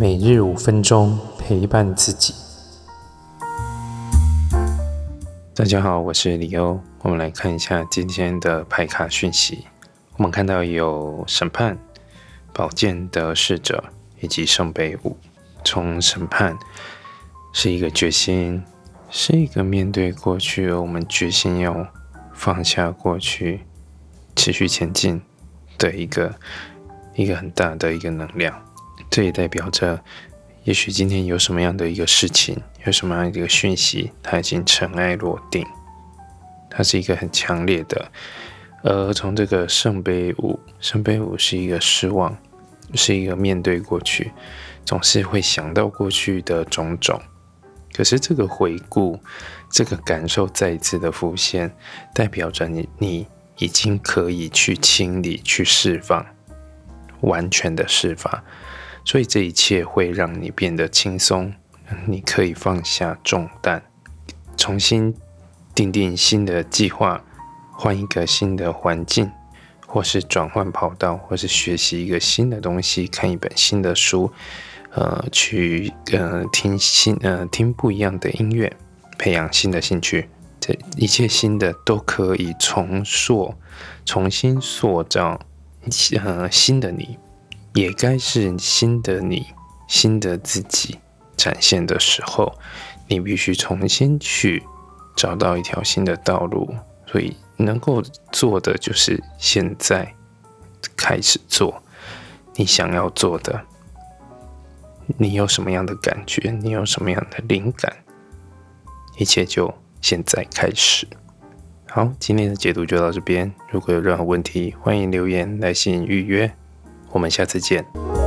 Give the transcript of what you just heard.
每日五分钟陪伴自己。大家好，我是李欧。我们来看一下今天的牌卡讯息。我们看到有审判、宝剑的侍者以及圣杯五。从审判是一个决心，是一个面对过去，我们决心要放下过去，持续前进的一个一个很大的一个能量。这也代表着，也许今天有什么样的一个事情，有什么样的一个讯息，它已经尘埃落定。它是一个很强烈的。而从这个圣杯五，圣杯五是一个失望，是一个面对过去，总是会想到过去的种种。可是这个回顾，这个感受再一次的浮现，代表着你，你已经可以去清理、去释放，完全的释放。所以这一切会让你变得轻松，你可以放下重担，重新定定新的计划，换一个新的环境，或是转换跑道，或是学习一个新的东西，看一本新的书，呃，去呃听新呃听不一样的音乐，培养新的兴趣，这一切新的都可以重塑、重新塑造呃新的你。也该是新的你、新的自己展现的时候，你必须重新去找到一条新的道路。所以，能够做的就是现在开始做你想要做的。你有什么样的感觉？你有什么样的灵感？一切就现在开始。好，今天的解读就到这边。如果有任何问题，欢迎留言、来信预约。我们下次见。